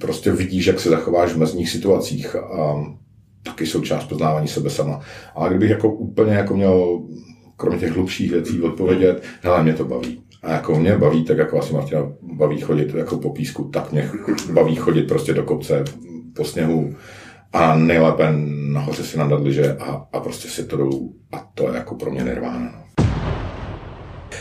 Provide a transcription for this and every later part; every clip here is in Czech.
prostě vidíš, jak se zachováš v mezních situacích a taky součást poznávání sebe sama. Ale kdybych jako úplně jako měl kromě těch hlubších věcí odpovědět, hele, mě to baví. A jako mě baví, tak jako asi Martina baví chodit jako po písku, tak mě baví chodit prostě do kopce po sněhu a nejlépe nahoře si nadat liže a, a prostě si to jdou a to je jako pro mě nirvána. No.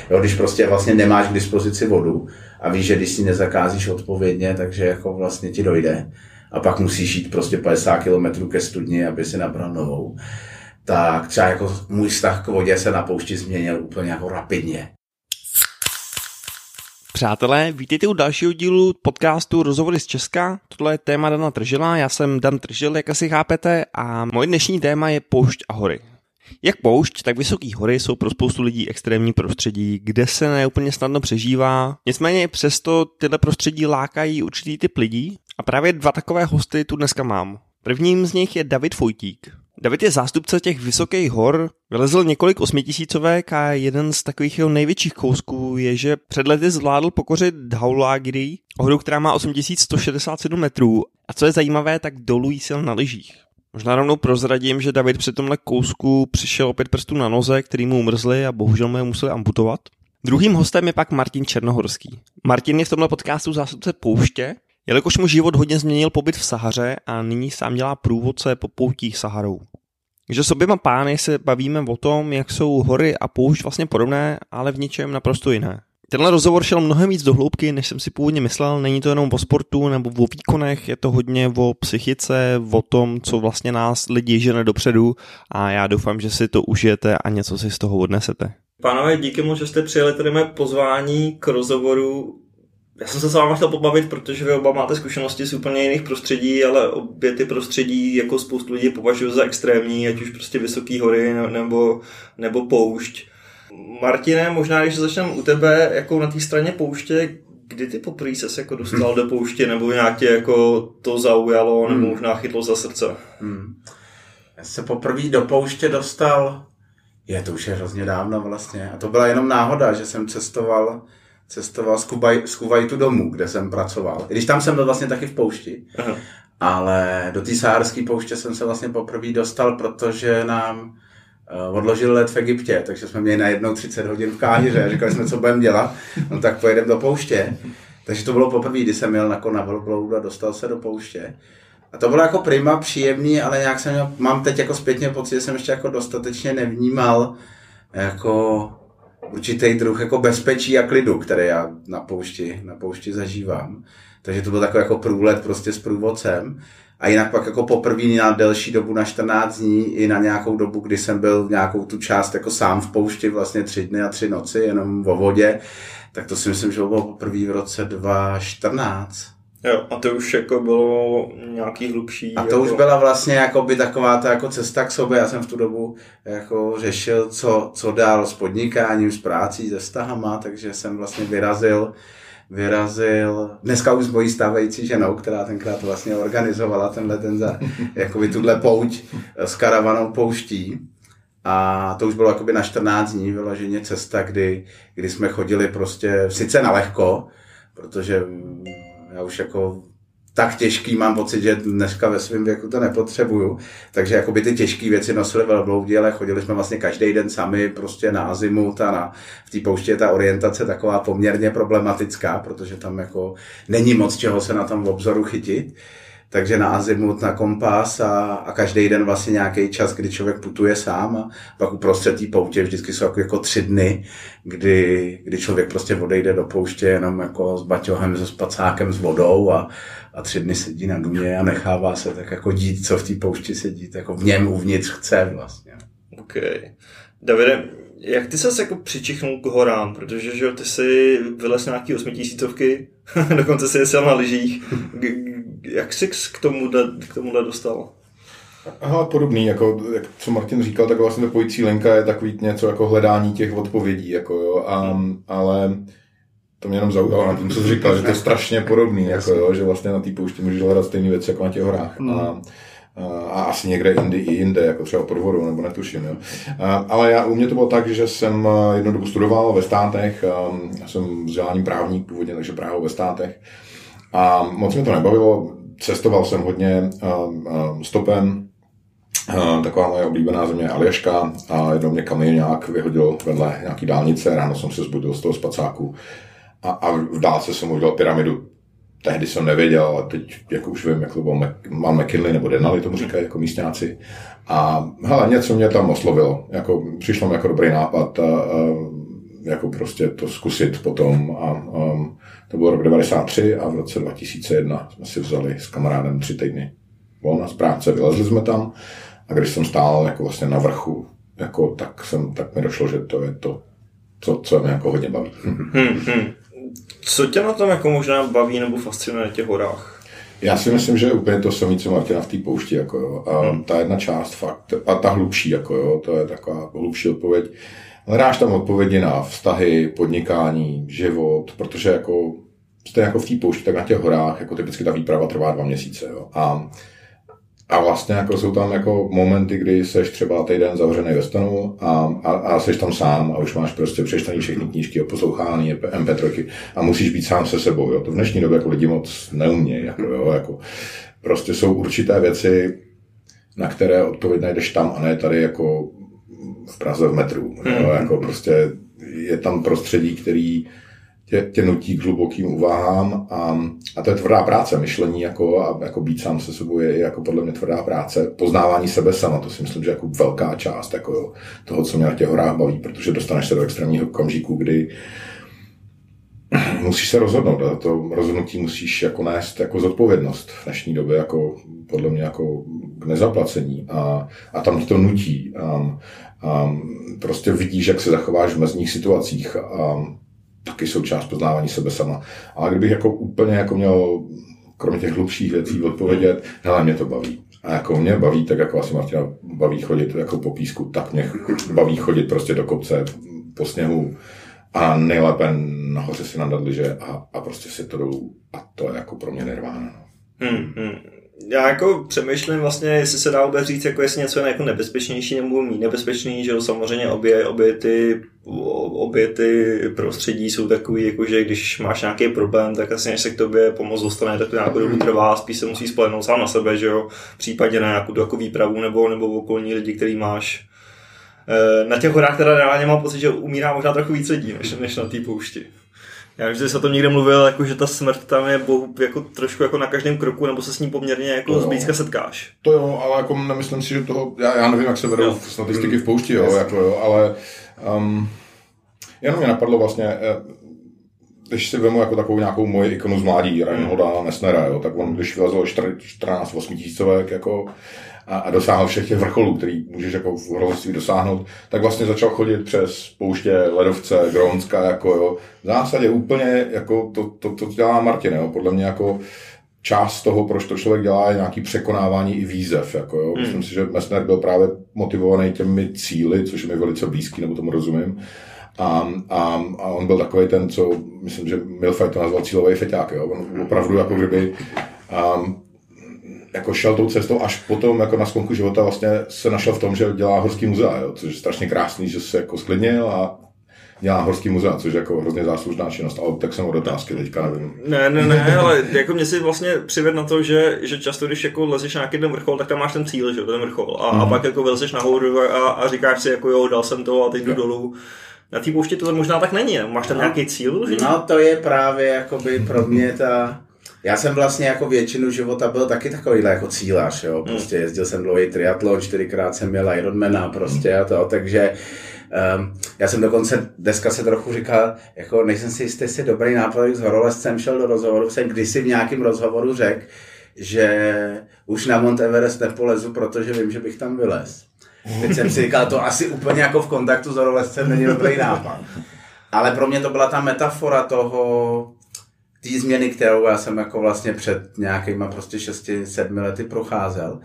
Jo, když prostě vlastně nemáš k dispozici vodu a víš, že když si nezakázíš odpovědně, takže jako vlastně ti dojde a pak musíš jít prostě 50 km ke studni, aby si nabral novou, tak třeba jako můj vztah k vodě se na poušti změnil úplně jako rapidně. Přátelé, vítejte u dalšího dílu podcastu Rozhovory z Česka. Tohle je téma Dana Tržila, já jsem Dan Tržil, jak asi chápete, a moje dnešní téma je poušť a hory. Jak poušť, tak vysoké hory jsou pro spoustu lidí extrémní prostředí, kde se neúplně snadno přežívá. Nicméně přesto tyhle prostředí lákají určitý typ lidí a právě dva takové hosty tu dneska mám. Prvním z nich je David Fojtík. David je zástupce těch vysokých hor, vylezl několik osmitisícovek a jeden z takových jeho největších kousků je, že před lety zvládl pokořit Dhaulagiri, horu, která má 8167 metrů. A co je zajímavé, tak dolů jí sil na lyžích. Možná rovnou prozradím, že David při tomhle kousku přišel opět prstů na noze, který mu umrzli a bohužel mu je museli amputovat. Druhým hostem je pak Martin Černohorský. Martin je v tomhle podcastu zástupce pouště, jelikož mu život hodně změnil pobyt v Sahaře a nyní sám dělá průvodce po poutích Saharou. Takže s oběma pány se bavíme o tom, jak jsou hory a poušť vlastně podobné, ale v něčem naprosto jiné. Tenhle rozhovor šel mnohem víc do hloubky, než jsem si původně myslel. Není to jenom o sportu nebo o výkonech, je to hodně o psychice, o tom, co vlastně nás lidi žene dopředu a já doufám, že si to užijete a něco si z toho odnesete. Pánové, díky moc, že jste přijeli tady mé pozvání k rozhovoru. Já jsem se s vámi chtěl pobavit, protože vy oba máte zkušenosti z úplně jiných prostředí, ale obě ty prostředí jako spoustu lidí považují za extrémní, ať už prostě vysoké hory nebo, nebo poušť. Martine, možná když začneme u tebe, jako na té straně pouště, kdy ty poprvé se jako dostal do pouště, nebo nějak tě jako to zaujalo, nebo hmm. možná chytlo za srdce? Hmm. Já se poprvé do pouště dostal, je to už je hrozně dávno vlastně, a to byla jenom náhoda, že jsem cestoval cestoval z, Kubaj, z Kuwaitu domů, kde jsem pracoval. I když tam jsem byl vlastně taky v poušti. Aha. Ale do té sahárské pouště jsem se vlastně poprvé dostal, protože nám odložil let v Egyptě, takže jsme měli na jednou 30 hodin v Káhiře říkali jsme, co budeme dělat. No tak pojedeme do pouště. Takže to bylo poprvé, kdy jsem měl na velbloud a dostal se do pouště. A to bylo jako prima, příjemný, ale nějak jsem měl, mám teď jako zpětně pocit, že jsem ještě jako dostatečně nevnímal jako určitý druh jako bezpečí a klidu, který já na poušti, na poušti zažívám. Takže to byl takový jako průlet prostě s průvodcem. A jinak pak jako poprvé na delší dobu, na 14 dní, i na nějakou dobu, kdy jsem byl nějakou tu část jako sám v poušti, vlastně tři dny a tři noci, jenom vo vodě, tak to si myslím, že bylo poprvé v roce 2014. Jo, a to už jako bylo nějaký hlubší. A to jako... už byla vlastně jako by taková ta jako cesta k sobě. Já jsem v tu dobu jako řešil, co, co dál s podnikáním, s prácí, se vztahama, takže jsem vlastně vyrazil vyrazil, dneska už s mojí stávající ženou, která tenkrát vlastně organizovala tenhle ten za, jakoby tuhle pouť s karavanou pouští. A to už bylo jakoby na 14 dní vyloženě cesta, kdy, kdy jsme chodili prostě sice na lehko, protože já už jako tak těžký mám pocit, že dneska ve svém věku to nepotřebuju. Takže jako by ty těžké věci nosili velbloudi, ale chodili jsme vlastně každý den sami prostě na azimut a na, v té pouště je ta orientace taková poměrně problematická, protože tam jako není moc čeho se na tom obzoru chytit takže na azimut, na kompas a, a každý den vlastně nějaký čas, kdy člověk putuje sám a pak uprostřed té poutě vždycky jsou jako, jako tři dny, kdy, kdy člověk prostě odejde do pouště jenom jako s baťohem, se spacákem, s vodou a, a tři dny sedí na dumě a nechává se tak jako dít, co v té poušti se dít, jako v něm uvnitř chce vlastně. OK. Davide, jak ty se jako přičichnul k horám, protože že ty jsi vylez nějaký osmitisícovky, dokonce jsi jesil na lyžích. jak jsi k tomu k tomuhle dostal? Aha, podobný, jako jak, co Martin říkal, tak vlastně to pojící lenka je takový něco jako hledání těch odpovědí, jako jo, a, ale to mě jenom zaujalo na tím, co jsi říkal, že to je strašně podobný, jako jo, že vlastně na té poušti můžeš hledat stejné věci jako na těch horách. Hmm. A, a asi někde jindy i jinde, jako třeba pod vodou, nebo netuším. Jo. Ale já, u mě to bylo tak, že jsem jednu dobu studoval ve státech, já jsem vzděláním právník původně, takže právo ve státech. A moc mě to nebavilo, cestoval jsem hodně uh, stopem, taková moje oblíbená země Aljaška a jednou mě kamionák vyhodil vedle nějaký dálnice, ráno jsem se zbudil z toho spacáku a, a v dálce jsem udělal pyramidu. Tehdy jsem nevěděl, ale teď jako už vím, jak to bylo, mám McKinley nebo Denali, tomu říkají jako místňáci. A hele, něco mě tam oslovilo, jako přišlo mi jako dobrý nápad a, a jako prostě to zkusit potom a um, to byl rok 93 a v roce 2001 jsme si vzali s kamarádem tři týdny volna z práce, vylezli jsme tam a když jsem stál jako vlastně na vrchu, jako, tak, jsem, tak mi došlo, že to je to, co, co mě jako hodně baví. Hmm, hmm. Co tě na tom jako možná baví nebo fascinuje na těch horách? Já si myslím, že je úplně to samé, co Martina v té poušti. Jako jo. A hmm. ta jedna část fakt, a ta hlubší, jako jo, to je taková hlubší odpověď. Hledáš tam odpovědi na vztahy, podnikání, život, protože jako jste jako v té poušti, tak na těch horách, jako typicky ta výprava trvá dva měsíce. Jo. A a vlastně jako jsou tam jako momenty, kdy seš třeba týden zavřený ve stanu a, a, a seš tam sám a už máš prostě přečtený všechny knížky, poslouchání MP3 a musíš být sám se sebou. Jo. To v dnešní době jako lidi moc neumějí. Jako, jo, jako, prostě jsou určité věci, na které odpověď najdeš tam a ne tady jako v Praze v metru. Jo, hmm. jako prostě je tam prostředí, který tě, tě nutí k hlubokým úvahám a, a to je tvrdá práce, myšlení jako, a jako být sám se sebou je jako podle mě tvrdá práce. Poznávání sebe sama, to si myslím, že jako velká část jako toho, co mě na těch horách baví, protože dostaneš se do extrémního okamžiku, kdy musíš se rozhodnout a to rozhodnutí musíš jako nést jako zodpovědnost v dnešní době jako podle mě jako k nezaplacení. A, a tam to nutí. A, a prostě vidíš, jak se zachováš v mezních situacích. A taky součást poznávání sebe sama. Ale kdybych jako úplně jako měl, kromě těch hlubších věcí, odpovědět, hele, mě to baví. A jako mě baví, tak jako asi Martina baví chodit jako po písku, tak mě baví chodit prostě do kopce po sněhu a nejlépe nahoře si nadat liže a, a prostě si to dolů. A to je jako pro mě nirvána. Hmm, hmm já jako přemýšlím vlastně, jestli se dá vůbec říct, jako jestli něco je jako nebezpečnější nebo méně nebezpečný, že jo, samozřejmě obě, obě, ty, obě ty prostředí jsou takový, jako že když máš nějaký problém, tak asi než se k tobě pomoc dostane, tak to nějakou dobu trvá, spíš se musí spolehnout sám na sebe, že jo, případně na nějakou jako výpravu nebo, nebo okolní lidi, který máš. Eh, na těch horách teda reálně mám pocit, že umírá možná trochu víc lidí, než, než na té poušti. Já vždy se o tom někde mluvil, jako, že ta smrt tam je bohu, jako, trošku jako na každém kroku, nebo se s ním poměrně jako zblízka setkáš. To jo, ale jako nemyslím si, že toho, já, já nevím, jak se vedou jo. statistiky v poušti, jo, jako jo, ale um, jenom mě napadlo vlastně, eh, když si vemu jako takovou nějakou moji ikonu z mládí, Reinholda Nesnera, jo, tak on, když vylezl 14 8 tisícovek, jako, a, a dosáhl všech těch vrcholů, který můžeš jako v horolezství dosáhnout, tak vlastně začal chodit přes pouště Ledovce, Grónska, jako jo. V zásadě úplně jako to, to, to dělá Martin, jo. Podle mě jako část toho, proč to člověk dělá, je nějaký překonávání i výzev. Jako jo. Hmm. Myslím si, že Messner byl právě motivovaný těmi cíly, což je mi velice blízký, nebo tomu rozumím. A, a, a on byl takový ten, co, myslím, že Milfaj to nazval cílový feťák. Jo. On opravdu jako kdyby um, jako šel tou cestou až potom jako na skonku života vlastně se našel v tom, že dělá horský muzea, jo, což je strašně krásný, že se jako sklidnil a dělá horský muzea, což je jako hrozně záslužná činnost, ale tak jsem od otázky teďka nevím. Ne, ne, ne, ale jako mě si vlastně přived na to, že, že často, když jako lezeš na nějaký ten vrchol, tak tam máš ten cíl, že ten vrchol. A, mm. a mhm. pak jako vylezeš nahoru a, a říkáš si, jako jo, dal jsem to a teď jdu dolů. Na té poušti to možná tak není, máš tam no. nějaký cíl? Že? No to je právě jakoby pro mě ta já jsem vlastně jako většinu života byl taky takovýhle jako cílař, jo. Hmm. Prostě jezdil jsem dlouhý triatlon, čtyřikrát jsem měl Ironmana prostě a to, takže um, já jsem dokonce dneska se trochu říkal, jako nejsem si jistý, jestli dobrý nápad, s horolezcem šel do rozhovoru, jsem kdysi v nějakém rozhovoru řekl, že už na Mount Everest nepolezu, protože vím, že bych tam vylez. Teď jsem si říkal, to asi úplně jako v kontaktu s horolezcem není dobrý nápad. Ale pro mě to byla ta metafora toho, té změny, kterou já jsem jako vlastně před nějakýma prostě 6-7 lety procházel,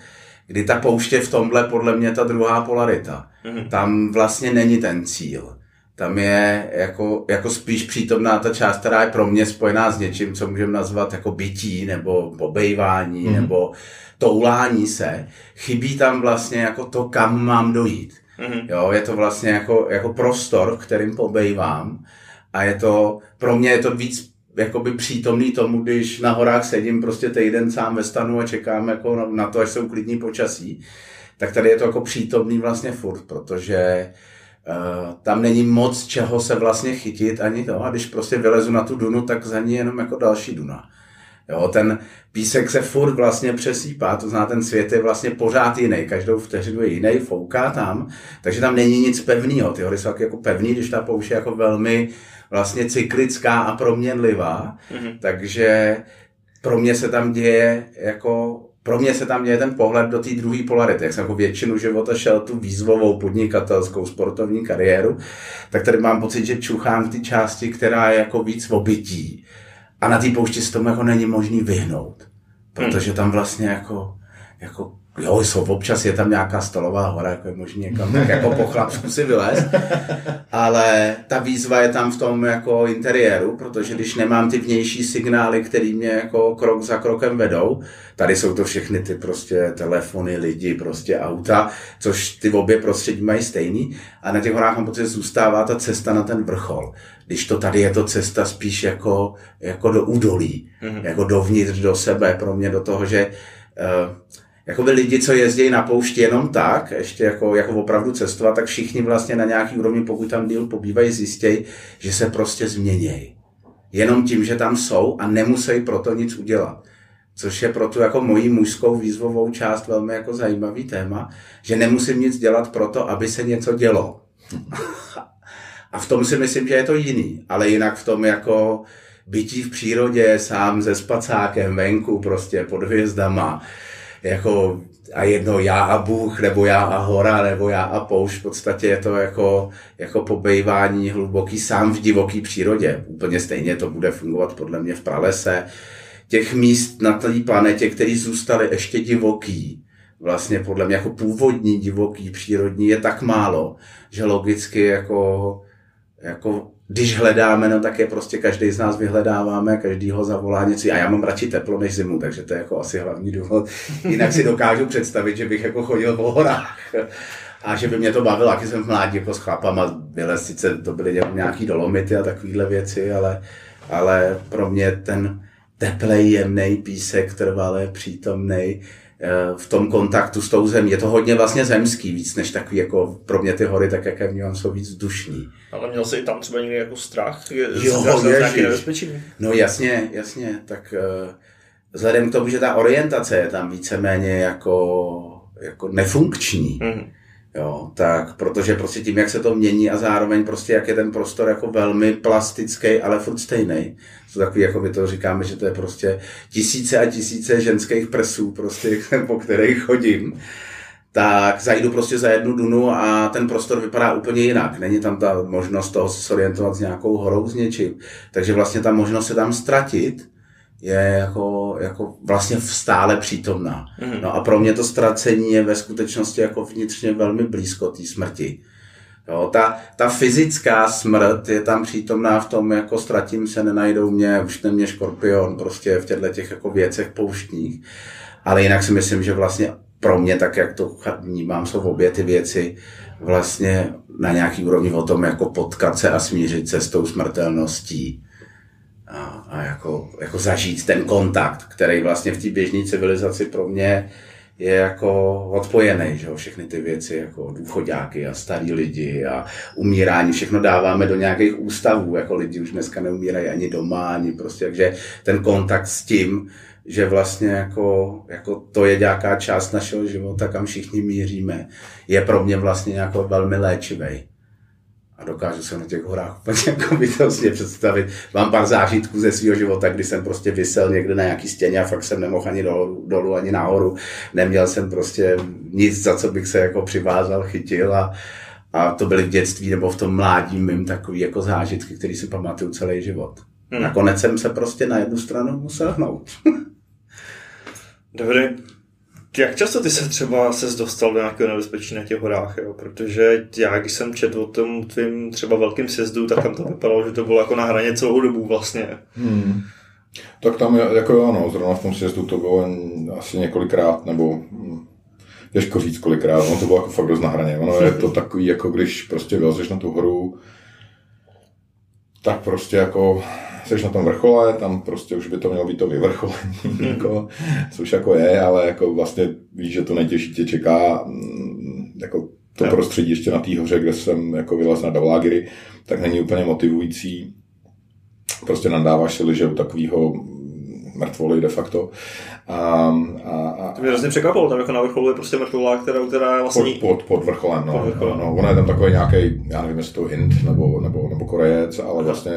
kdy ta pouště v tomhle podle mě ta druhá polarita. Mm-hmm. Tam vlastně není ten cíl. Tam je jako, jako spíš přítomná ta část, která je pro mě spojená s něčím, co můžeme nazvat jako bytí, nebo pobejvání, mm-hmm. nebo toulání se. Chybí tam vlastně jako to, kam mám dojít. Mm-hmm. Jo, je to vlastně jako, jako prostor, v kterým pobejvám a je to, pro mě je to víc jakoby přítomný tomu, když na horách sedím prostě týden sám ve stanu a čekám jako na to, až jsou klidní počasí, tak tady je to jako přítomný vlastně furt, protože uh, tam není moc čeho se vlastně chytit ani to a když prostě vylezu na tu dunu, tak za ní jenom jako další duna. Jo, ten písek se furt vlastně přesýpá, to znamená, ten svět je vlastně pořád jiný, každou vteřinu je jiný, fouká tam, takže tam není nic pevného. Ty hory jsou jako pevný, když ta poušť jako velmi vlastně cyklická a proměnlivá, mm-hmm. takže pro mě se tam děje jako pro mě se tam děje ten pohled do té druhé polarity. Jak jsem jako většinu života šel tu výzvovou podnikatelskou sportovní kariéru, tak tady mám pocit, že čuchám ty části, která je jako víc v obytí. A na té poušti se tomu jako není možný vyhnout. Protože tam vlastně jako, jako Jo, jsou, občas je tam nějaká stolová hora, jako je možný někam tak jako po chlapsku si vylez, ale ta výzva je tam v tom jako interiéru, protože když nemám ty vnější signály, které mě jako krok za krokem vedou, tady jsou to všechny ty prostě telefony, lidi, prostě auta, což ty obě prostředí mají stejný a na těch horách mám pocit, zůstává ta cesta na ten vrchol. Když to tady je to cesta spíš jako, jako do údolí, mm-hmm. jako dovnitř do sebe, pro mě do toho, že uh, jakoby lidi, co jezdí na poušti jenom tak, ještě jako, jako opravdu cestovat, tak všichni vlastně na nějaký úrovni, pokud tam díl pobývají, zjistějí, že se prostě změnějí. Jenom tím, že tam jsou a nemusí proto nic udělat. Což je pro tu jako mojí mužskou výzvovou část velmi jako zajímavý téma, že nemusím nic dělat proto, aby se něco dělo. a v tom si myslím, že je to jiný, ale jinak v tom jako bytí v přírodě, sám se spacákem venku, prostě pod hvězdama, jako a jedno já a Bůh, nebo já a hora, nebo já a poušť, v podstatě je to jako, jako pobejvání hluboký sám v divoký přírodě. Úplně stejně to bude fungovat podle mě v pralese. Těch míst na té planetě, které zůstaly ještě divoký, vlastně podle mě jako původní divoký přírodní je tak málo, že logicky jako, jako když hledáme, no tak je prostě každý z nás vyhledáváme, každý ho zavolá něco. A já mám radši teplo než zimu, takže to je jako asi hlavní důvod. Jinak si dokážu představit, že bych jako chodil po horách. A že by mě to bavilo, jak jsem v mládí jako s chlapama, byly sice to byly nějaký dolomity a takovéhle věci, ale, ale pro mě ten teplej, jemný písek, trvalé přítomný, v tom kontaktu s tou zemí. Je to hodně vlastně zemský, víc než takový jako pro mě ty hory, tak jak je vnímám, jsou víc dušní. Ale měl jsi i tam třeba někdy jako strach? Jo, nějaký nebezpečí? No jasně, jasně, tak uh, vzhledem k tomu, že ta orientace je tam víceméně jako, jako nefunkční, mm-hmm Jo, tak protože prostě tím, jak se to mění a zároveň prostě, jak je ten prostor jako velmi plastický, ale furt stejný. To takový, jako my to říkáme, že to je prostě tisíce a tisíce ženských prsů, prostě, po kterých chodím tak zajdu prostě za jednu dunu a ten prostor vypadá úplně jinak. Není tam ta možnost toho se sorientovat s nějakou horou, s něčím. Takže vlastně ta možnost se tam ztratit je jako, jako vlastně stále přítomná. Mm. No a pro mě to ztracení je ve skutečnosti jako vnitřně velmi blízko té smrti. Jo, ta, ta fyzická smrt je tam přítomná v tom, jako ztratím se, nenajdou mě, už mě škorpion, prostě v těchto těch jako věcech pouštních. Ale jinak si myslím, že vlastně pro mě, tak jak to vnímám, jsou obě ty věci vlastně na nějaký úrovni o tom, jako potkat se a smířit se s tou smrtelností a, jako, jako zažít ten kontakt, který vlastně v té běžné civilizaci pro mě je jako odpojený, že jo, všechny ty věci, jako důchodáky a starý lidi a umírání, všechno dáváme do nějakých ústavů, jako lidi už dneska neumírají ani doma, ani prostě, takže ten kontakt s tím, že vlastně jako, jako to je nějaká část našeho života, kam všichni míříme, je pro mě vlastně jako velmi léčivý a dokážu se na těch horách úplně jako bytostně představit. Mám pár zážitků ze svého života, kdy jsem prostě vysel někde na nějaký stěně a fakt jsem nemohl ani dolů, dolů, ani nahoru. Neměl jsem prostě nic, za co bych se jako přivázal, chytil a, a to byly v dětství nebo v tom mládí mým takový jako zážitky, který si pamatuju celý život. Hmm. Nakonec jsem se prostě na jednu stranu musel hnout. Dobře, jak často ty se třeba se dostal do nějakého nebezpečí na těch horách, jo? protože já, když jsem četl o tom tvým třeba velkým sjezdu, tak tam to vypadalo, že to bylo jako na hraně celou dobu vlastně. Hmm. Tak tam, jako ano, zrovna v tom sjezdu to bylo asi několikrát, nebo hm, těžko říct kolikrát, no to bylo jako fakt dost na hraně. Ono je to takový, jako když prostě vylezeš na tu horu, tak prostě jako jsi na tom vrchole, tam prostě už by to mělo být to vyvrcholení, jako, což jako je, ale jako vlastně víš, že to nejtěžší tě čeká, mm, jako to prostředí ještě na té hoře, kde jsem jako vylez na Davlagiry, tak není úplně motivující. Prostě nadáváš si liže u takového mrtvoly de facto. A, a, a, to mě hrozně překvapilo, tam jako na vrcholu je prostě mrtvola, která, která je vlastně... Pod, pod, pod vrcholem, no. Pod vrcholem. no. Ono je tam takový nějaký, já nevím, jestli to Ind nebo, nebo, nebo Korejec, ale vlastně,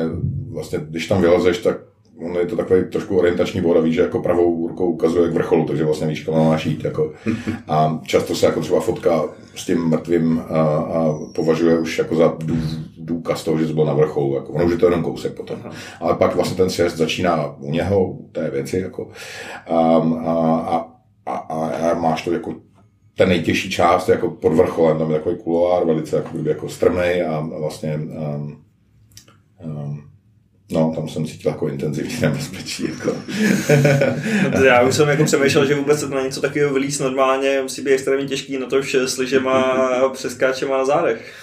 vlastně, když tam vylezeš, tak on je to takový trošku orientační bod a víš, že jako pravou rukou ukazuje k vrcholu, takže vlastně víš, kam máš jít. Jako. A často se jako třeba fotka s tím mrtvým a, a považuje už jako za dů, důkaz toho, že to byl na vrcholu. Jako. Ono už je to jenom kousek potom. Ale pak vlastně ten sjezd začíná u něho, u té věci. Jako. A, a, a, a, a máš to jako ten nejtěžší část jako pod vrcholem, tam je takový kuloár, velice jako, jako strmý a vlastně um, um, No, tam jsem cítil jako intenzivní nebezpečí. Jako. no, já už jsem jako přemýšlel, že vůbec na něco takového vylíz normálně musí být extrémně těžký na to, že s lyžema přeskáčema na zádech.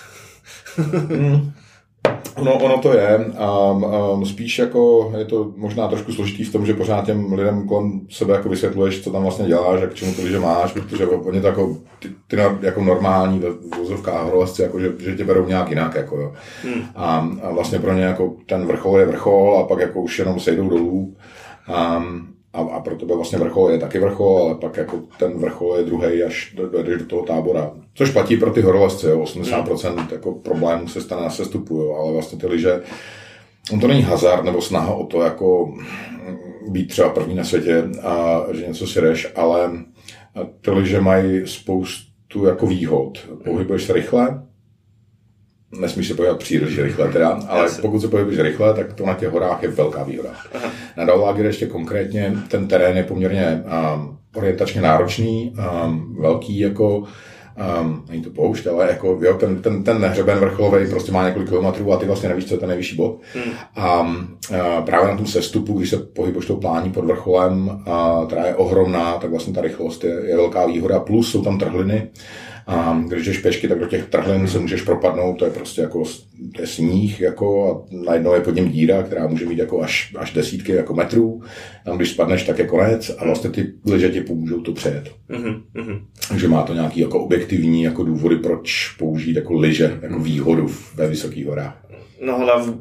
mm. No, ono to je. Um, um, spíš jako je to možná trošku složitý v tom, že pořád těm lidem kolem sebe jako vysvětluješ, co tam vlastně děláš a k čemu to že máš, protože oni to jako, ty, ty jako normální ve vozovkách horolezci, jako, že, že, tě berou nějak jinak. Jako, jo. Hmm. A, a, vlastně pro ně jako ten vrchol je vrchol a pak jako už jenom sejdou dolů. Um, a, a pro tebe vlastně vrchol je taky vrchol, ale pak jako ten vrchol je druhý, až dojdeš do toho tábora. Což platí pro ty horolezce, jo, 80% jako problémů se stane na sestupu, jo, ale vlastně ty liže, on to není hazard nebo snaha o to jako být třeba první na světě a že něco si jdeš, ale ty liže mají spoustu jako výhod. Pohybuješ se rychle, nesmíš se pohybovat příliš rychle teda, ale Jasně. pokud se pohybuješ rychle, tak to na těch horách je velká výhoda. Aha. Na Daulager ještě konkrétně ten terén je poměrně um, orientačně náročný, um, velký jako Um, není to poušť, ale jako, jo, ten, ten, ten hřeben vrcholový prostě má několik kilometrů a ty vlastně nevíš, co je ten nejvyšší bod. Hmm. A uh, právě na tom sestupu, když se pohybuješ tou plání pod vrcholem, uh, která je ohromná, tak vlastně ta rychlost je, je velká výhoda. Plus jsou tam trhliny, a když jdeš pěšky, tak do těch trhlin se můžeš propadnout, to je prostě jako to je sníh, jako a najednou je pod ním díra, která může mít jako až, až desítky jako metrů. Tam když spadneš, tak je konec a vlastně ty liže ti pomůžou to přejet. Mm-hmm. Takže má to nějaký jako objektivní jako důvody, proč použít jako liže jako výhodu ve vysokých horách. No hlavně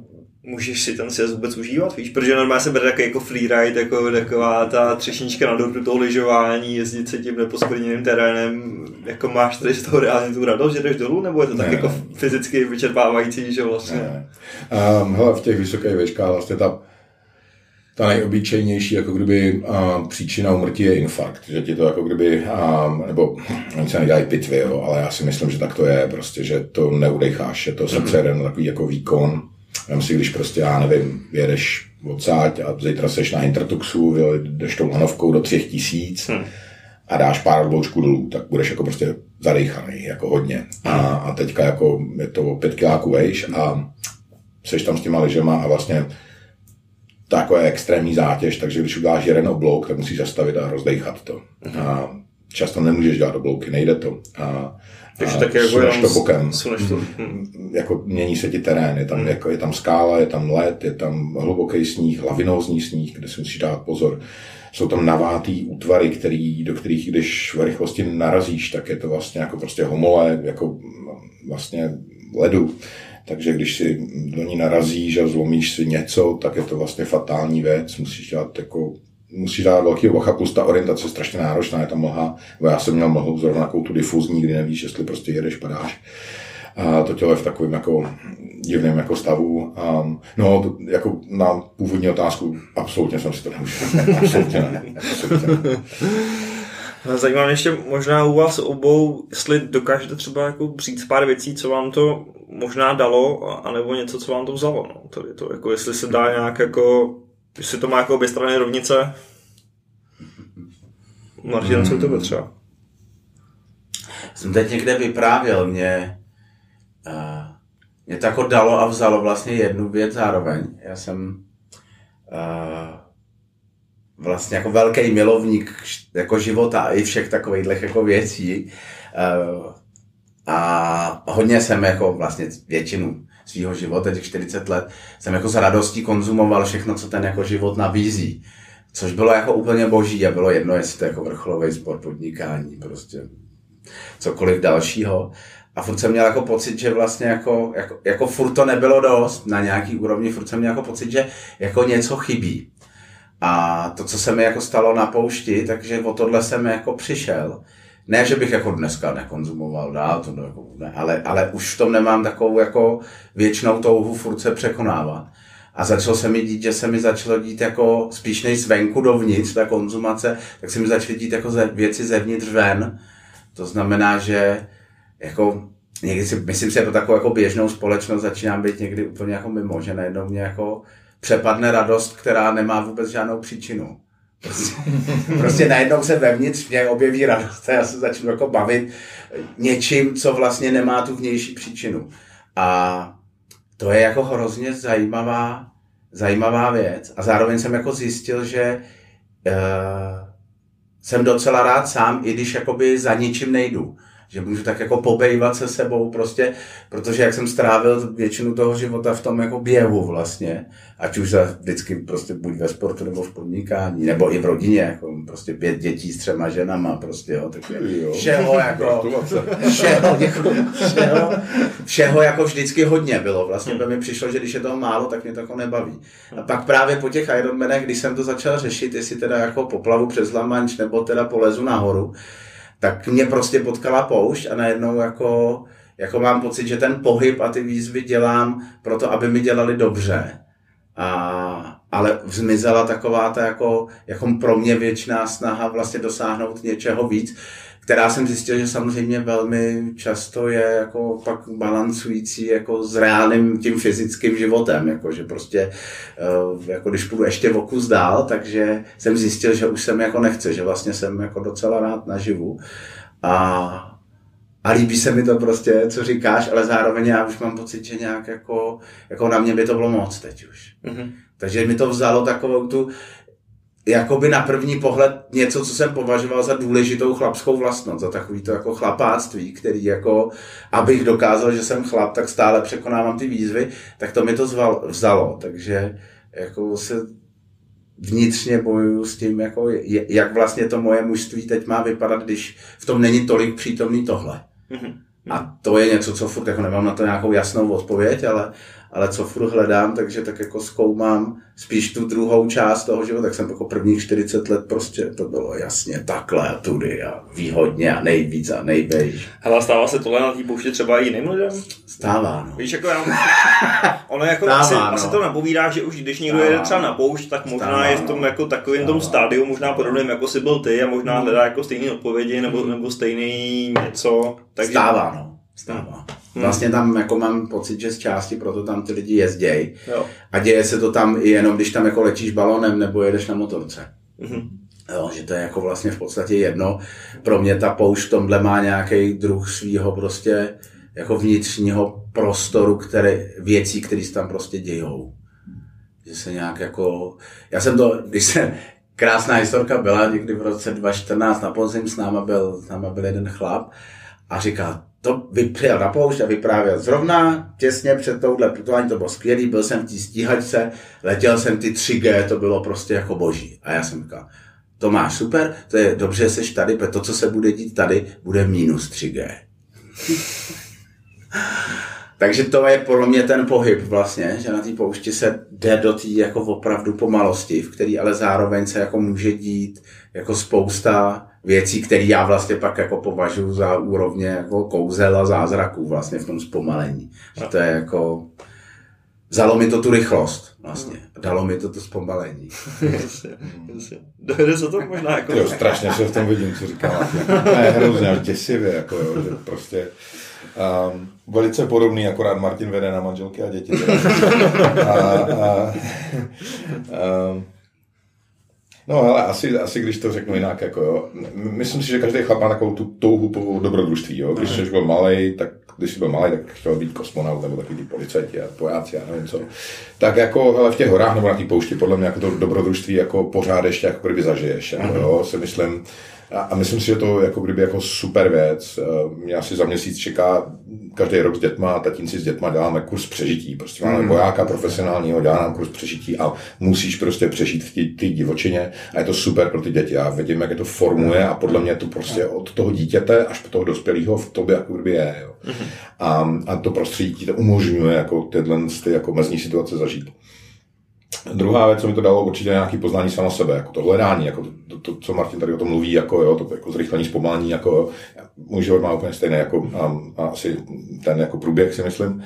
můžeš si ten sjezd vůbec užívat, víš, protože normálně se bere takový jako freeride, jako taková ta třešnička na dortu toho lyžování, jezdit se tím neposkvrněným terénem, jako máš tady z toho reálně tu radost, že jdeš dolů, nebo je to ne, tak ne. jako fyzicky vyčerpávající, že vlastně? Ne. Um, hele, v těch vysokých výškách vlastně ta ta nejobyčejnější, jako kdyby uh, příčina umrtí je infarkt, že ti to jako kdyby, um, nebo oni se nedělají pitvy, jo, ale já si myslím, že tak to je, prostě, že to neudecháš, že to srdce mm-hmm. takový jako výkon, Vem si, když prostě, já nevím, jedeš odsáď a zítra seš na Intertuxu, jdeš tou lanovkou do třech tisíc hmm. a dáš pár dloužků dolů, tak budeš jako prostě zadejchaný, jako hodně. A, a teďka jako je to o pět kiláků vejš a seš tam s těma lyžema a vlastně to je extrémní zátěž, takže když uděláš jeden oblouk, tak musíš zastavit a rozdejchat to. A často nemůžeš dělat oblouky, nejde to. A takže tak jako jenom to bokem. to. Hmm. Jako mění se ti terén, je tam, hmm. jako, je tam skála, je tam led, je tam hluboký sníh, lavinózní sníh, kde si musíš dát pozor. Jsou tam navátý útvary, který, do kterých, když v rychlosti narazíš, tak je to vlastně jako prostě homole, jako vlastně ledu. Takže když si do ní narazíš a zlomíš si něco, tak je to vlastně fatální věc. Musíš dělat jako musíš dát velký bacha, plus ta orientace je strašně náročná, je tam mlha, já jsem měl mlhu zrovna takovou tu difuzní, kdy nevíš, jestli prostě jedeš, padáš. A to tělo je v takovém jako divném jako stavu. Um, no, to, jako na původní otázku, absolutně jsem si to neužil. absolutně ne. Absolutně ne. Zajímá mě ještě možná u vás obou, jestli dokážete třeba jako přijít pár věcí, co vám to možná dalo, anebo něco, co vám to vzalo. No. Tady to, jako jestli se dá nějak jako Jestli to má jako obě strany rovnice, Martin, hmm. co to třeba? Jsem teď někde vyprávěl, mě, uh, mě to jako dalo a vzalo vlastně jednu věc zároveň. Já jsem uh, vlastně jako velký milovník jako života a i všech takových jako věcí. Uh, a hodně jsem jako vlastně většinu svého života, těch 40 let, jsem jako s radostí konzumoval všechno, co ten jako život nabízí. Což bylo jako úplně boží a bylo jedno, jestli to jako vrcholový sport, podnikání, prostě cokoliv dalšího. A furt jsem měl jako pocit, že vlastně jako, jako, jako furt to nebylo dost na nějaký úrovni, furt jsem měl jako pocit, že jako něco chybí. A to, co se mi jako stalo na poušti, takže o tohle jsem jako přišel. Ne, že bych jako dneska nekonzumoval dál, to jako, ne, ale, ale už v tom nemám takovou jako věčnou touhu furt se překonávat. A začalo se mi dít, že se mi začalo dít jako spíš než zvenku dovnitř, ta konzumace, tak se mi začaly dít jako ze, věci zevnitř ven. To znamená, že jako někdy si, myslím si, že pro takovou jako běžnou společnost začínám být někdy úplně jako mimo, že najednou mě jako přepadne radost, která nemá vůbec žádnou příčinu. Prostě, najednou se vevnitř mě objeví radost a já se začnu jako bavit něčím, co vlastně nemá tu vnější příčinu. A to je jako hrozně zajímavá, zajímavá věc. A zároveň jsem jako zjistil, že uh, jsem docela rád sám, i když jakoby za ničím nejdu že můžu tak jako pobejvat se sebou prostě, protože jak jsem strávil většinu toho života v tom jako běhu vlastně, ať už za vždycky prostě buď ve sportu nebo v podnikání, nebo i v rodině, jako prostě pět dětí s třema ženama, prostě jo, tak jo. všeho jako, všeho, všeho, všeho jako vždycky hodně bylo, vlastně by mi přišlo, že když je toho málo, tak mě to jako nebaví. A pak právě po těch Ironmanech, když jsem to začal řešit, jestli teda jako poplavu přes La Manche, nebo teda polezu nahoru, tak mě prostě potkala poušť a najednou jako, jako mám pocit, že ten pohyb a ty výzvy dělám proto, aby mi dělali dobře. A, ale zmizela taková ta jako, jako pro mě věčná snaha vlastně dosáhnout něčeho víc která jsem zjistil, že samozřejmě velmi často je jako pak balancující jako s reálným tím fyzickým životem, jako že prostě eh, jako když půjdu ještě v okus dál, takže jsem zjistil, že už jsem jako nechce, že vlastně jsem jako docela rád naživu a a líbí se mi to prostě, co říkáš, ale zároveň já už mám pocit, že nějak jako, jako na mě by to bylo moc teď už. Mm-hmm. Takže mi to vzalo takovou tu, jakoby na první pohled něco, co jsem považoval za důležitou chlapskou vlastnost, za takový to jako chlapáctví, který jako, abych dokázal, že jsem chlap, tak stále překonávám ty výzvy, tak to mi to zval, vzalo, takže jako se vnitřně bojuju s tím, jako, jak vlastně to moje mužství teď má vypadat, když v tom není tolik přítomný tohle. Mm-hmm. A to je něco, co furt jako nemám na to nějakou jasnou odpověď, ale, ale co furt hledám, takže tak jako zkoumám spíš tu druhou část toho života, tak jsem jako prvních 40 let prostě to bylo jasně takhle a tudy a výhodně a nejvíc a nejbejš. Hele, stává se tohle na té pouště třeba i jiným lidem? Stává, no. Víš, jako já, ono jako stává, asi, no. asi, to napovídá, že už když někdo jede třeba na poušť, tak možná stává, je v tom jako takovým tom stádiu, možná podobným jako si byl ty a možná hledá jako stejné odpovědi nebo, nebo stejný něco. Takže... Stává, no. Stává. Hmm. Vlastně tam jako mám pocit, že z části proto tam ty lidi jezdějí. A děje se to tam i jenom, když tam jako letíš balonem nebo jedeš na motorce. Hmm. Jo, že to je jako vlastně v podstatě jedno. Pro mě ta poušť v tomhle má nějaký druh svého prostě jako vnitřního prostoru, které, věcí, které se tam prostě dějou. Že se nějak jako... Já jsem to, když jsem, krásná historka byla, někdy v roce 2014 na podzim s náma byl, s náma byl jeden chlap a říká, to přijel na poušť a vyprávěl. Zrovna těsně před touhle putování to bylo skvělý, byl jsem v té stíhačce, letěl jsem ty 3G, to bylo prostě jako boží. A já jsem říkal, to máš super, to je dobře, jsi tady, protože to, co se bude dít tady, bude minus 3G. Takže to je podle mě ten pohyb vlastně, že na té poušti se jde do té jako opravdu pomalosti, v který ale zároveň se jako může dít jako spousta věcí, které já vlastně pak jako považuji za úrovně jako kouzel a zázraků vlastně v tom zpomalení. Že to je jako... Vzalo mi to tu rychlost vlastně. Dalo mi to to zpomalení. Dojde se to možná jako... Jo, strašně se v tom vidím, co říká. Ne, hrozně až děsivě, jako jo, že prostě... Um, velice podobný, akorát Martin vede na manželky a děti. a, a, um, No ale asi, asi když to řeknu jinak, jako jo. Myslím si, že každý chlap má takovou tu touhu po dobrodružství, jo. Když jsi byl malý, tak když jsi byl malý, tak chtěl být kosmonaut nebo takový ty policajti a vojáci a nevím co. Tak jako hele, v těch horách nebo na té poušti, podle mě jako to dobrodružství jako pořád ještě jako kdyby zažiješ. Jako, jo, si myslím, A, a myslím si, že to jako kdyby jako super věc. Eh, mě asi za měsíc čeká každý rok s dětma, tatínci s dětma děláme kurz přežití. Prostě máme mm. vojáka profesionálního, dělá nám kurz přežití a musíš prostě přežít v té divočině a je to super pro ty děti. Já vidím, jak je to formuje a podle mě to prostě od toho dítěte až po toho dospělého v tobě jako kdyby je. Jo. Mm. A, a to prostředí ti to umožňuje jako tyhle ty jako mezní situace zažít. Druhá věc, co mi to dalo, určitě nějaký poznání sama sebe, jako to hledání, jako to, to, co Martin tady o tom mluví, jako jo, to jako zrychlení, zpomalení, jako můj život má úplně stejné, jako um, asi ten jako průběh si myslím,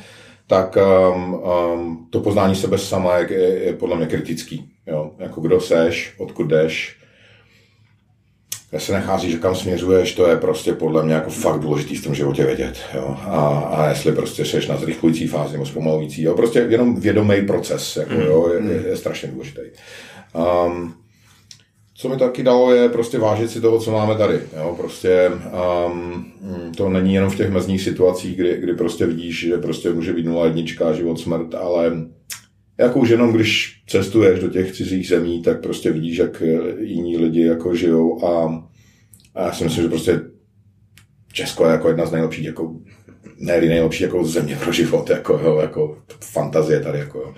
tak um, um, to poznání sebe sama je, je, je podle mě kritický, jo, jako kdo seš, odkud jdeš, kde se nacházíš, že kam směřuješ, to je prostě podle mě jako fakt důležitý v tom životě vědět. Jo? A, a jestli prostě seš na zrychlující fázi nebo zpomalující, jo? prostě jenom vědomý proces jako, jo, je, je, je strašně důležitý. Um, co mi taky dalo, je prostě vážit si toho, co máme tady. Jo? Prostě um, to není jenom v těch mezních situacích, kdy, kdy prostě vidíš, že prostě může být nula jednička, život, smrt, ale jako už jenom když cestuješ do těch cizích zemí, tak prostě vidíš, jak jiní lidi jako žijou a, a já si myslím, že prostě Česko je jako jedna z nejlepších, jako, ne nejlepší jako země pro život, jako, jo, jako fantazie tady, jako, jo.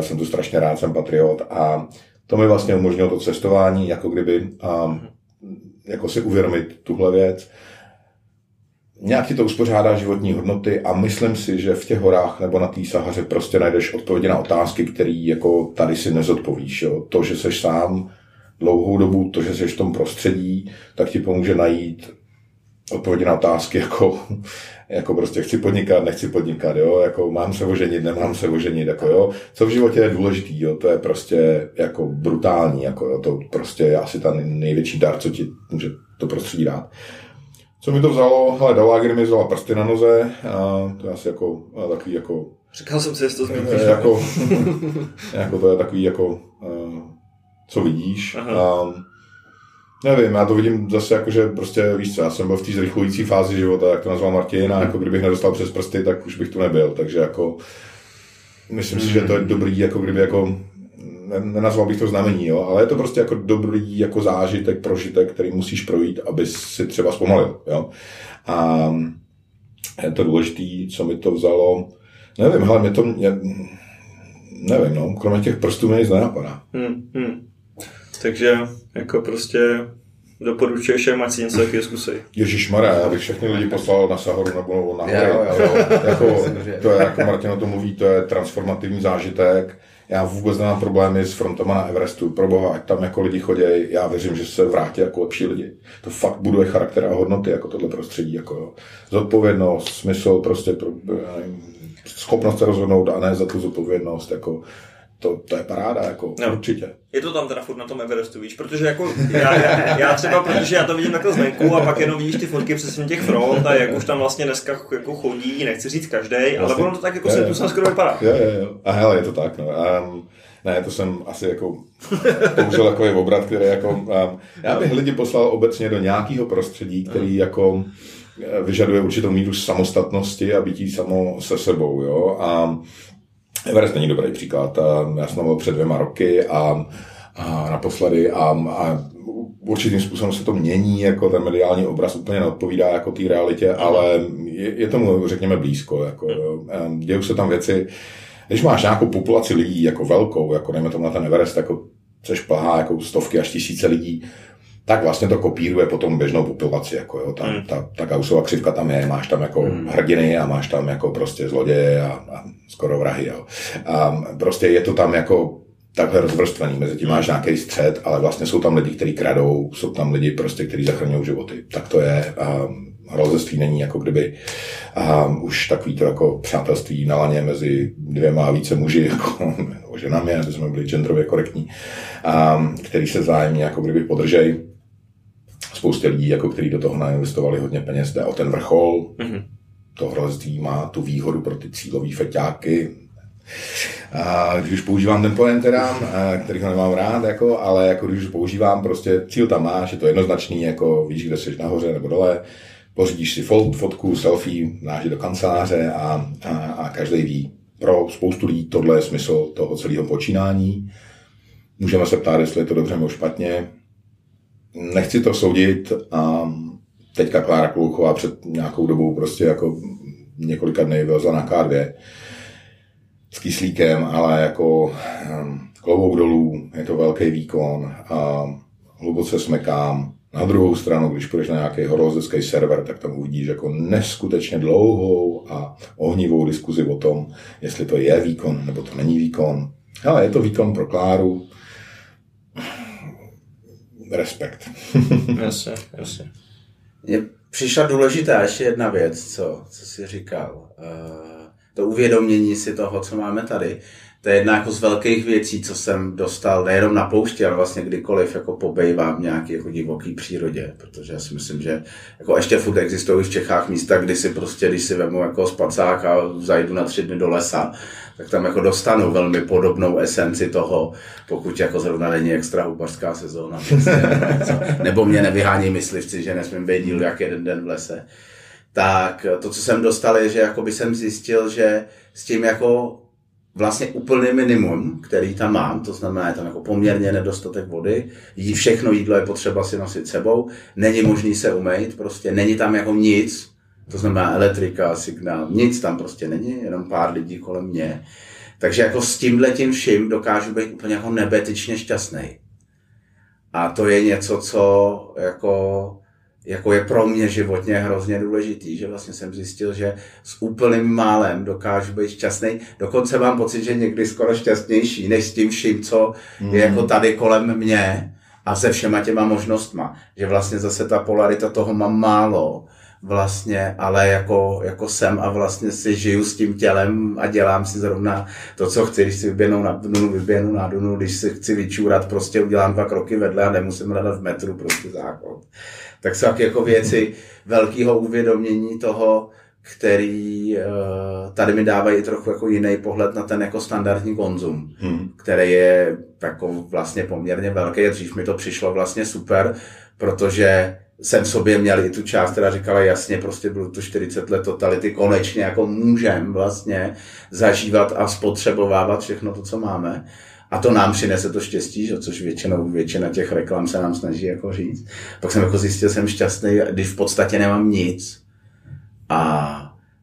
Jsem tu strašně rád, jsem patriot a to mi vlastně umožnilo to cestování, jako kdyby a, jako si uvědomit tuhle věc nějak ti to uspořádá životní hodnoty a myslím si, že v těch horách nebo na té Sahaře prostě najdeš odpovědi na otázky, které jako tady si nezodpovíš. Jo. To, že seš sám dlouhou dobu, to, že seš v tom prostředí, tak ti pomůže najít odpovědi na otázky, jako, jako prostě chci podnikat, nechci podnikat, jo, jako mám se oženit, nemám se oženit, jako jo, co v životě je důležitý, jo, to je prostě jako brutální, jako jo, to prostě je asi ta největší dar, co ti může to prostředí dát. Co mi to vzalo? Hele, Dalager mi vzala prsty na noze, a to je asi jako takový jako... Říkal jsem si, jestli to zmíníš. Jako, jako, to je takový jako, uh, co vidíš. A, nevím, já to vidím zase jako, že prostě víš co, já jsem byl v té zrychlující fázi života, jak to nazval Martin, a jako kdybych nedostal přes prsty, tak už bych tu nebyl, takže jako myslím si, že to je dobrý, jako kdyby jako nenazval bych to znamení, jo, ale je to prostě jako dobrý jako zážitek, prožitek, který musíš projít, aby si třeba zpomalil. Jo. A je to důležitý, co mi to vzalo. Nevím, hele, mě to, mě, nevím, no, kromě těch prstů mě nic nenapadá. Hmm, hmm. Takže jako prostě doporučuješ, ať si něco takového zkusej. Ježíš Mara, já bych všechny lidi poslal na Sahoru nebo na hory. Jo, jo, jo. jako, to je, jako Martin o tom mluví, to je transformativní zážitek já vůbec nemám problémy s frontama na Everestu. Pro boha, ať tam jako lidi chodí, já věřím, že se vrátí jako lepší lidi. To fakt buduje charakter a hodnoty, jako tohle prostředí. Jako, jo. Zodpovědnost, smysl, prostě pro, nevím, schopnost se rozhodnout a ne za tu zodpovědnost. Jako, to, to je paráda, jako no. určitě. Je to tam teda furt na tom Everestu, víš, protože jako já, já, já, třeba, protože já to vidím takhle zvenku a pak jenom vidíš ty fotky přesně těch front a jak už tam vlastně dneska jako chodí, nechci říct každý, vlastně, ale ono to tak jako se tu sem skoro vypadá. Jo, jo, jo. A hele, je to tak, no. Um, ne, to jsem asi jako použil jako je obrat, který jako, um, já bych lidi poslal obecně do nějakého prostředí, který jako eh, vyžaduje určitou míru samostatnosti a bytí samo se sebou, jo. A Everest není dobrý příklad. Já jsem byl před dvěma roky a, a naposledy a, a určitým způsobem se to mění, jako ten mediální obraz úplně neodpovídá jako té realitě, ale je, je tomu, řekněme, blízko. Jako, Dějou se tam věci, když máš nějakou populaci lidí jako velkou, jako dejme tomu na ten Everest, jako což plhá jako stovky až tisíce lidí, tak vlastně to kopíruje potom běžnou populaci. Jako jo. Ta, hmm. ta, ta Gaussova křivka tam je, máš tam jako hmm. hrdiny a máš tam jako prostě zloděje a, a skoro vrahy. Jo. A prostě je to tam jako takhle rozvrstvený. Mezi tím máš nějaký střed, ale vlastně jsou tam lidi, kteří kradou, jsou tam lidi, prostě, kteří zachraňují životy. Tak to je. A hrozeství není jako kdyby a už takový to jako přátelství na laně mezi dvěma a více muži, jako, ženami, aby jsme byli genderově korektní, a, který se zájemně jako kdyby podržej spoustě lidí, jako kteří do toho nainvestovali hodně peněz, jde o ten vrchol. Mm-hmm. To hrozství má tu výhodu pro ty cílové feťáky, a když už používám ten pojem teda, který ho nemám rád, jako, ale jako když už používám, prostě cíl tam máš, je to jednoznačný, jako víš, kde jsi nahoře nebo dole, pořídíš si fotku, selfie, dáš do kanceláře a, a, a každý ví. Pro spoustu lidí tohle je smysl toho celého počínání. Můžeme se ptát, jestli je to dobře nebo špatně nechci to soudit a teďka Klára Kluchová před nějakou dobou prostě jako několika dny vylezla na K2 s kyslíkem, ale jako klobouk dolů, je to velký výkon a hluboce smekám. Na druhou stranu, když půjdeš na nějaký horolezecký server, tak tam uvidíš jako neskutečně dlouhou a ohnivou diskuzi o tom, jestli to je výkon nebo to není výkon. Ale je to výkon pro Kláru. Respekt. jasně, jasně. Mně přišla důležitá ještě jedna věc, co, co jsi říkal. Uh, to uvědomění si toho, co máme tady. To je jedna jako z velkých věcí, co jsem dostal nejenom na poušti, ale vlastně kdykoliv jako pobejvám v nějaké jako divoký přírodě, protože já si myslím, že jako ještě furt existují v Čechách místa, kdy si prostě, když si vemu jako spacák a zajdu na tři dny do lesa, tak tam jako dostanu velmi podobnou esenci toho, pokud jako zrovna není extra hubařská sezóna. Nebo mě nevyhání myslivci, že nesmím být díl jak jeden den v lese. Tak to, co jsem dostal, je, že jako by jsem zjistil, že s tím jako vlastně úplný minimum, který tam mám, to znamená, je tam jako poměrně nedostatek vody, jí všechno jídlo je potřeba si nosit sebou, není možný se umýt, prostě není tam jako nic, to znamená elektrika, signál, nic tam prostě není, jenom pár lidí kolem mě. Takže jako s tímhle tím vším dokážu být úplně jako nebetičně šťastný. A to je něco, co jako, jako je pro mě životně hrozně důležitý, že vlastně jsem zjistil, že s úplným málem dokážu být šťastný. Dokonce mám pocit, že někdy skoro šťastnější, než s tím vším, co mm. je jako tady kolem mě a se všema těma možnostma. Že vlastně zase ta polarita toho mám málo vlastně, ale jako, jako jsem a vlastně si žiju s tím tělem a dělám si zrovna to, co chci, když si vyběhnu na Dunu, vyběhnu na Dunu, když si chci vyčůrat, prostě udělám dva kroky vedle a nemusím hledat v metru prostě záchod. Tak jsou jako věci velkého uvědomění toho, který uh, tady mi dávají trochu jako jiný pohled na ten jako standardní konzum, hmm. který je jako vlastně poměrně velký. Dřív mi to přišlo vlastně super, protože jsem sobě měl i tu část, která říkala jasně, prostě bylo to 40 let totality, konečně jako můžem vlastně zažívat a spotřebovávat všechno to, co máme. A to nám přinese to štěstí, že, což většinou, většina těch reklam se nám snaží jako říct. Pak jsem jako zjistil, jsem šťastný, když v podstatě nemám nic. A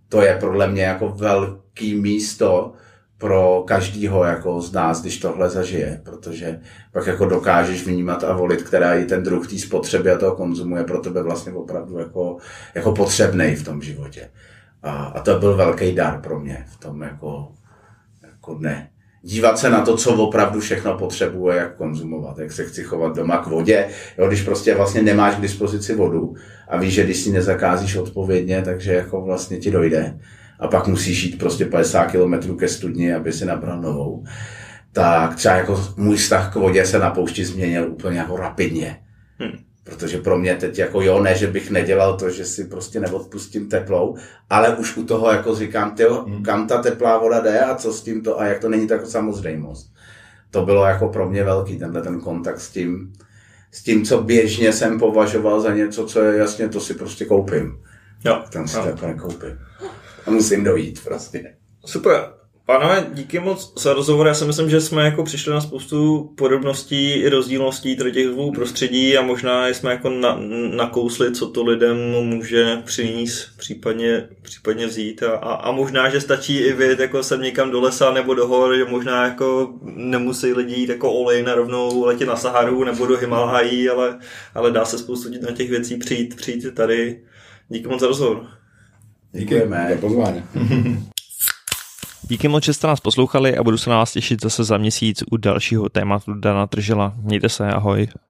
to je podle mě jako velký místo, pro každýho jako z nás, když tohle zažije, protože pak jako dokážeš vnímat a volit, která je ten druh té spotřeby a toho konzumu je pro tebe vlastně opravdu jako, jako potřebný v tom životě. A, a to byl velký dar pro mě v tom jako, jako dne. Dívat se na to, co opravdu všechno potřebuje, jak konzumovat, jak se chci chovat doma k vodě, jo, když prostě vlastně nemáš k dispozici vodu a víš, že když si nezakázíš odpovědně, takže jako vlastně ti dojde a pak musíš jít prostě 50 km ke studni, aby si nabral novou, tak třeba jako můj vztah k vodě se na poušti změnil úplně jako rapidně. Hmm. Protože pro mě teď jako jo, ne, že bych nedělal to, že si prostě neodpustím teplou, ale už u toho jako říkám, tyjo, hmm. kam ta teplá voda jde a co s tím to a jak to není tak samozřejmost. To bylo jako pro mě velký, tenhle ten kontakt s tím, s tím, co běžně jsem považoval za něco, co je jasně, to si prostě koupím. Jo. Tam si jo. to nekoupím a musím dojít prostě. Super. Pánové, díky moc za rozhovor. Já si myslím, že jsme jako přišli na spoustu podobností i rozdílností tady těch dvou prostředí a možná jsme jako na, nakousli, co to lidem může přinést, případně, případně vzít. A, a, a, možná, že stačí i vyjet jako sem někam do lesa nebo do hor, že možná jako nemusí lidi jít jako olej na rovnou letět na Saharu nebo do Himalají, ale, ale dá se spoustu na těch věcí přijít, přijít tady. Díky moc za rozhovor. Díky Děkujeme. za pozvání. Díky moc, že jste nás poslouchali a budu se na vás těšit zase za měsíc u dalšího tématu Dana Tržela. Mějte se, ahoj.